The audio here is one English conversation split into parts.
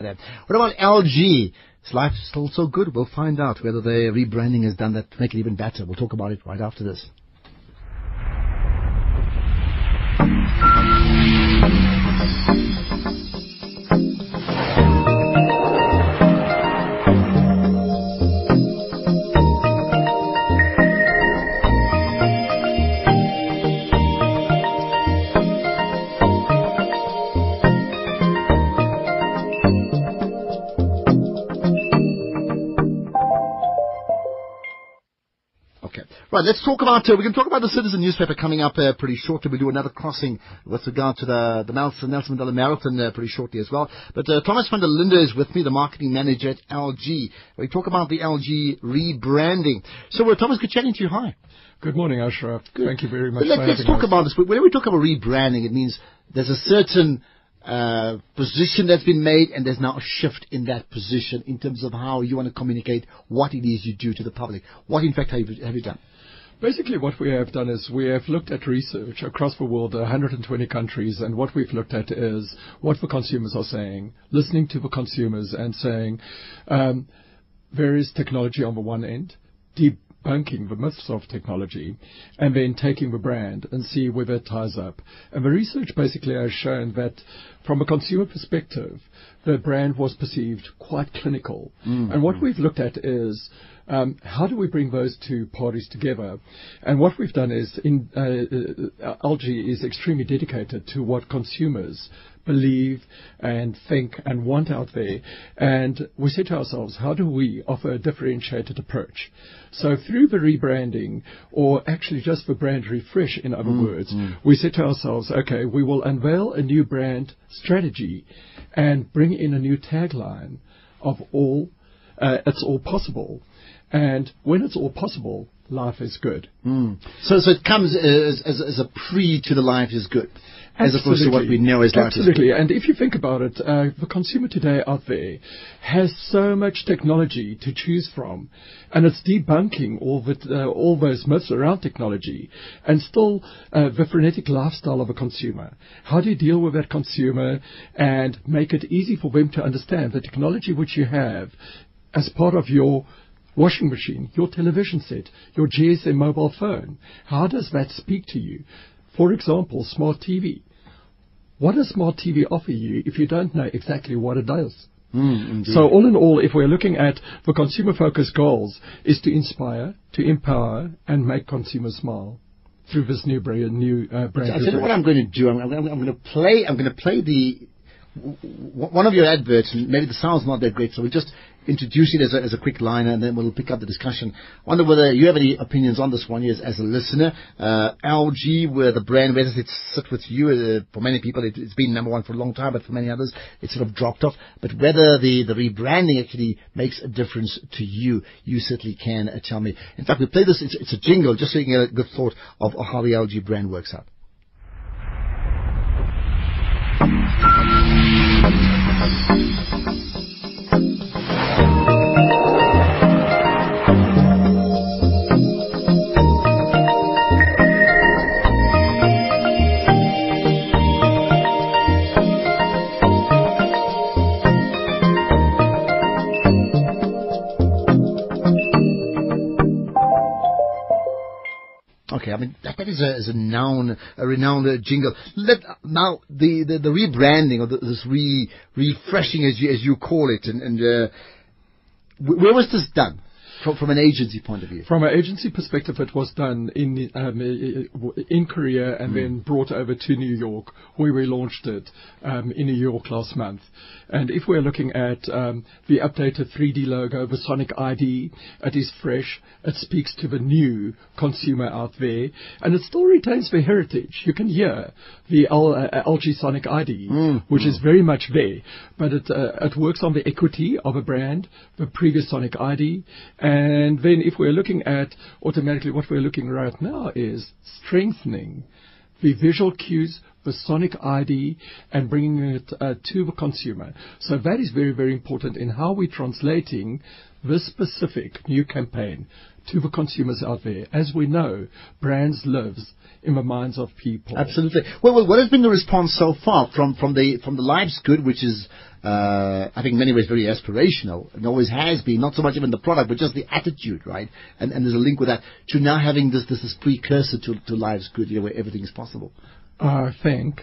What about LG? Is life still so good? We'll find out whether the rebranding has done that to make it even better. We'll talk about it right after this. Right, let's talk about, uh, we're going to talk about the Citizen newspaper coming up uh, pretty shortly. We'll do another crossing with regard to the, the Nelson, Nelson Mandela Marathon uh, pretty shortly as well. But uh, Thomas van der Linde is with me, the marketing manager at LG. We talk about the LG rebranding. So, uh, Thomas, good chatting to you. Hi. Good morning, Ashraf. Good. Thank you very much. Let, us talk us. about this. Whenever we talk about rebranding, it means there's a certain uh, position that's been made, and there's now a shift in that position in terms of how you want to communicate what it is you do to the public. What, in fact, have you, have you done? Basically, what we have done is we have looked at research across the world, 120 countries, and what we've looked at is what the consumers are saying, listening to the consumers and saying um, is technology on the one end, debunking the myths of technology, and then taking the brand and see whether it ties up. And the research basically has shown that from a consumer perspective, the brand was perceived quite clinical. Mm-hmm. And what we've looked at is um, how do we bring those two parties together? And what we've done is, in, uh, uh, LG is extremely dedicated to what consumers believe and think and want out there. And we said to ourselves, how do we offer a differentiated approach? So through the rebranding, or actually just the brand refresh, in other mm, words, mm. we said to ourselves, okay, we will unveil a new brand strategy and bring in a new tagline of all, uh, it's all possible. And when it's all possible, life is good. Mm. So, so it comes as, as, as, a pre to the life is good. As Absolutely. opposed to what we know as life Absolutely. And if you think about it, uh, the consumer today out there has so much technology to choose from, and it's debunking all, the, uh, all those myths around technology, and still uh, the frenetic lifestyle of a consumer. How do you deal with that consumer and make it easy for them to understand the technology which you have as part of your washing machine, your television set, your GSM mobile phone. How does that speak to you? For example, smart TV. What does smart TV offer you if you don't know exactly what it does? Mm, so all in all, if we're looking at the consumer-focused goals, is to inspire, to empower, and make consumers smile through this new brand. New uh, brand. I tell you what I'm going to do. I'm, I'm, I'm going to play. I'm going to play the one of your adverts, and maybe the sound's not that great, so we'll just introduce it as a, as a quick liner, and then we'll pick up the discussion. I wonder whether you have any opinions on this one as, as a listener. Uh, LG, where the brand, where does it sit with you? Uh, for many people, it, has been number one for a long time, but for many others, it's sort of dropped off. But whether the, the rebranding actually makes a difference to you, you certainly can uh, tell me. In fact, we play this, it's, it's a jingle, just so you can get a good thought of how the LG brand works out. That, is a, is a noun, a renowned uh, jingle. Let now the, the, the rebranding or the, this re refreshing as you as you call it, and, and uh, where was this done? From, from, an agency point of view? From an agency perspective, it was done in um, in Korea and mm. then brought over to New York, where we launched it um, in New York last month. And if we're looking at um, the updated 3D logo, the Sonic ID, it is fresh. It speaks to the new consumer out there, and it still retains the heritage. You can hear the L- uh, LG Sonic ID, mm. which mm. is very much there, but it uh, it works on the equity of a brand, the previous Sonic ID. And if we're looking at automatically what we're looking right now is strengthening the visual cues, the Sonic ID, and bringing it uh, to the consumer. So that is very, very important in how we're translating this specific new campaign to the consumers out there. As we know, brands lives in the minds of people. Absolutely. Well, well, what has been the response so far from, from the from the Life's Good, which is uh, I think in many ways very aspirational and always has been, not so much even the product, but just the attitude, right? And, and there's a link with that to now having this this, this precursor to, to Life's Good, you know, where everything is possible. I think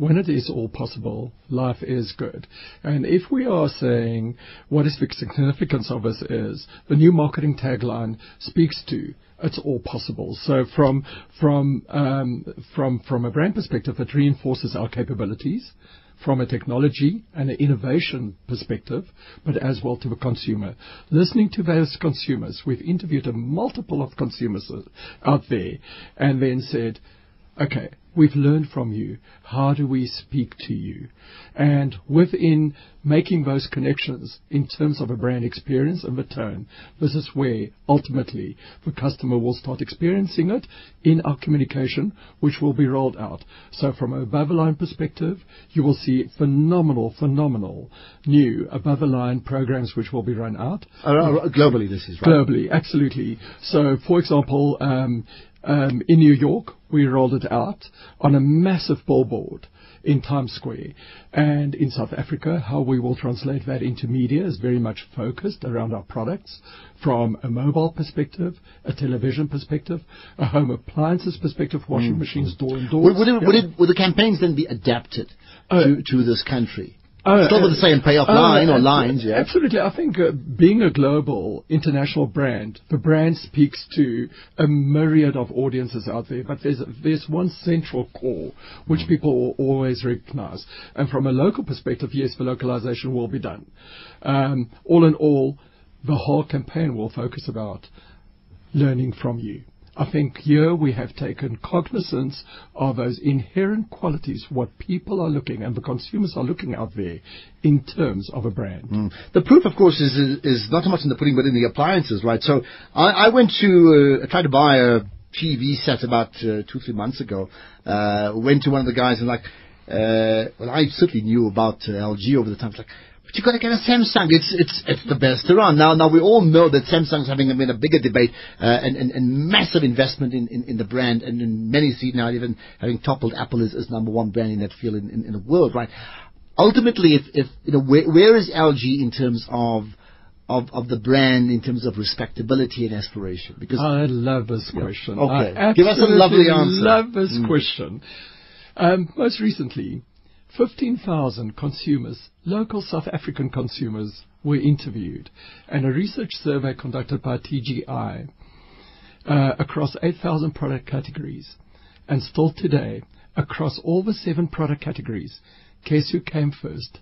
when it is all possible, life is good. And if we are saying what is the significance of this is, the new marketing tagline speaks to it's all possible. So from from um, from from a brand perspective, it reinforces our capabilities from a technology and an innovation perspective, but as well to the consumer. Listening to those consumers, we've interviewed a multiple of consumers out there, and then said, okay, We've learned from you. How do we speak to you? And within making those connections in terms of a brand experience and the tone, this is where ultimately the customer will start experiencing it in our communication, which will be rolled out. So from a above the line perspective, you will see phenomenal, phenomenal new above the line programs which will be run out. Uh globally, this is right. Globally, absolutely. So, for example, um, um, in New York, we rolled it out on a massive billboard in Times Square. And in South Africa, how we will translate that into media is very much focused around our products from a mobile perspective, a television perspective, a home appliances perspective, washing mm. machines, door and doors. Would, would, it, would, would, the campaigns then be adapted uh, to, to this country? Uh, Still with the same payoff uh, line or lines, yeah. Absolutely. I think uh, being a global, international brand, the brand speaks to a myriad of audiences out there, but there's, there's one central core which mm. people will always recognize. And from a local perspective, yes, the localization will be done. Um, all in all, the whole campaign will focus about learning from you. I think here we have taken cognizance of those inherent qualities, what people are looking and the consumers are looking out there in terms of a brand. Mm. The proof, of course, is, is not so much in the pudding, but in the appliances, right? So I, I went to, uh, tried to buy a TV set about uh, two, three months ago. Uh, went to one of the guys and like, uh, well, I certainly knew about uh, LG over the time. It's like, but you got to get a Samsung. It's it's it's the best around. Now now we all know that Samsung's having I mean, a bigger debate uh, and, and, and massive investment in, in, in the brand, and in many see now even having toppled Apple as, as number one brand in that field in, in, in the world, right? Ultimately, if if you know where, where is LG in terms of of, of the brand in terms of respectability and aspiration? Because I love this question. Okay, give us a lovely answer. I love this mm. question. Um, most recently, 15,000 consumers, local South African consumers, were interviewed, and a research survey conducted by TGI uh, across 8,000 product categories. And still today, across all the seven product categories, guess who came first?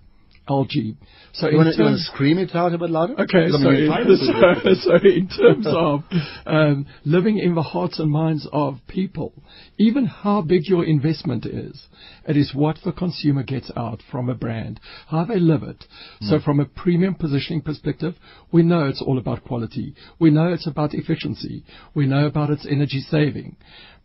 LG. So you want to scream it out a bit louder? Okay, so, so, so, in terms of um, living in the hearts and minds of people, even how big your investment is, it is what the consumer gets out from a brand, how they live it. Mm. So from a premium positioning perspective, we know it's all about quality. We know it's about efficiency. We know about its energy saving.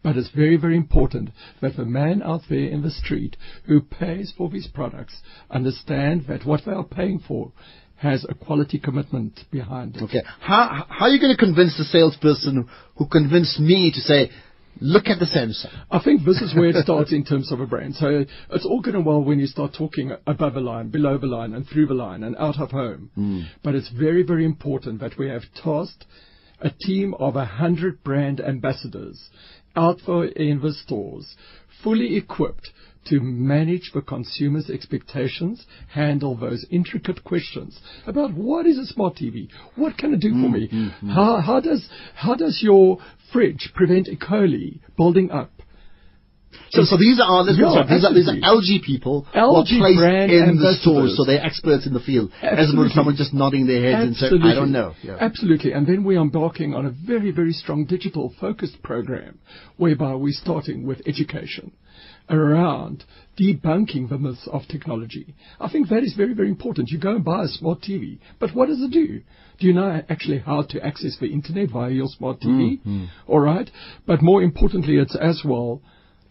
But it's very, very important that the man out there in the street who pays for these products understand that what they are paying for has a quality commitment behind it. Okay. How, how are you going to convince the salesperson who convinced me to say, look at the Samsung? I think this is where it starts in terms of a brand. So it's all good and well when you start talking above the line, below the line, and through the line, and out of home. Mm. But it's very, very important that we have tasked a team of a hundred brand ambassadors out for the stores, fully equipped to manage the consumer's expectations, handle those intricate questions about what is a smart TV, what can it do for me, mm-hmm. how, how does how does your fridge prevent E. coli building up, so, so these are, these, are, these are LG people LG who are placed in the stores, so they're experts in the field, Absolutely. as opposed to someone just nodding their heads Absolutely. and saying, I don't know. Yeah. Absolutely. And then we're embarking on a very, very strong digital focused program, whereby we're starting with education around debunking the myths of technology. I think that is very, very important. You go and buy a smart TV, but what does it do? Do you know actually how to access the internet via your smart TV? Mm-hmm. All right. But more importantly, it's as well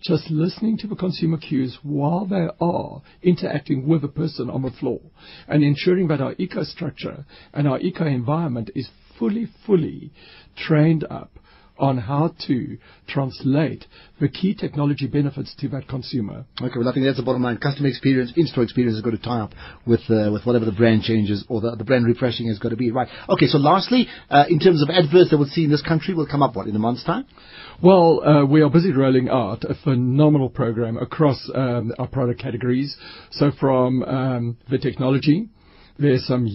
just listening to the consumer cues while they are interacting with a person on the floor and ensuring that our eco structure and our eco environment is fully, fully trained up on how to translate the key technology benefits to that consumer. Okay, well, I think that's the bottom line. Customer experience, in-store experience has got to tie up with uh, with whatever the brand changes or the, the brand refreshing has got to be. Right. Okay, so lastly, uh, in terms of adverts that we'll see in this country, will come up, what, in a month's time? Well, uh, we are busy rolling out a phenomenal program across um, our product categories. So from um, the technology, there's some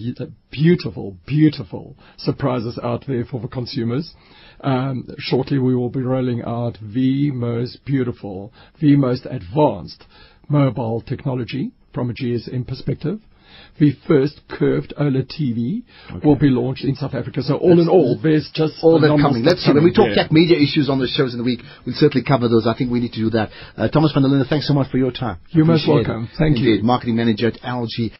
beautiful, beautiful surprises out there for the consumers. Um, shortly, we will be rolling out the most beautiful, the most advanced mobile technology from a GSM perspective. The first curved OLED TV okay. will be launched in South Africa. So all That's in all, there's just all that coming. Let's see. When we talk yeah. tech media issues on the shows in the week, we'll certainly cover those. I think we need to do that. Uh, Thomas van der Linden, thanks so much for your time. You're most welcome. Thank Indeed. you. Marketing manager at LG.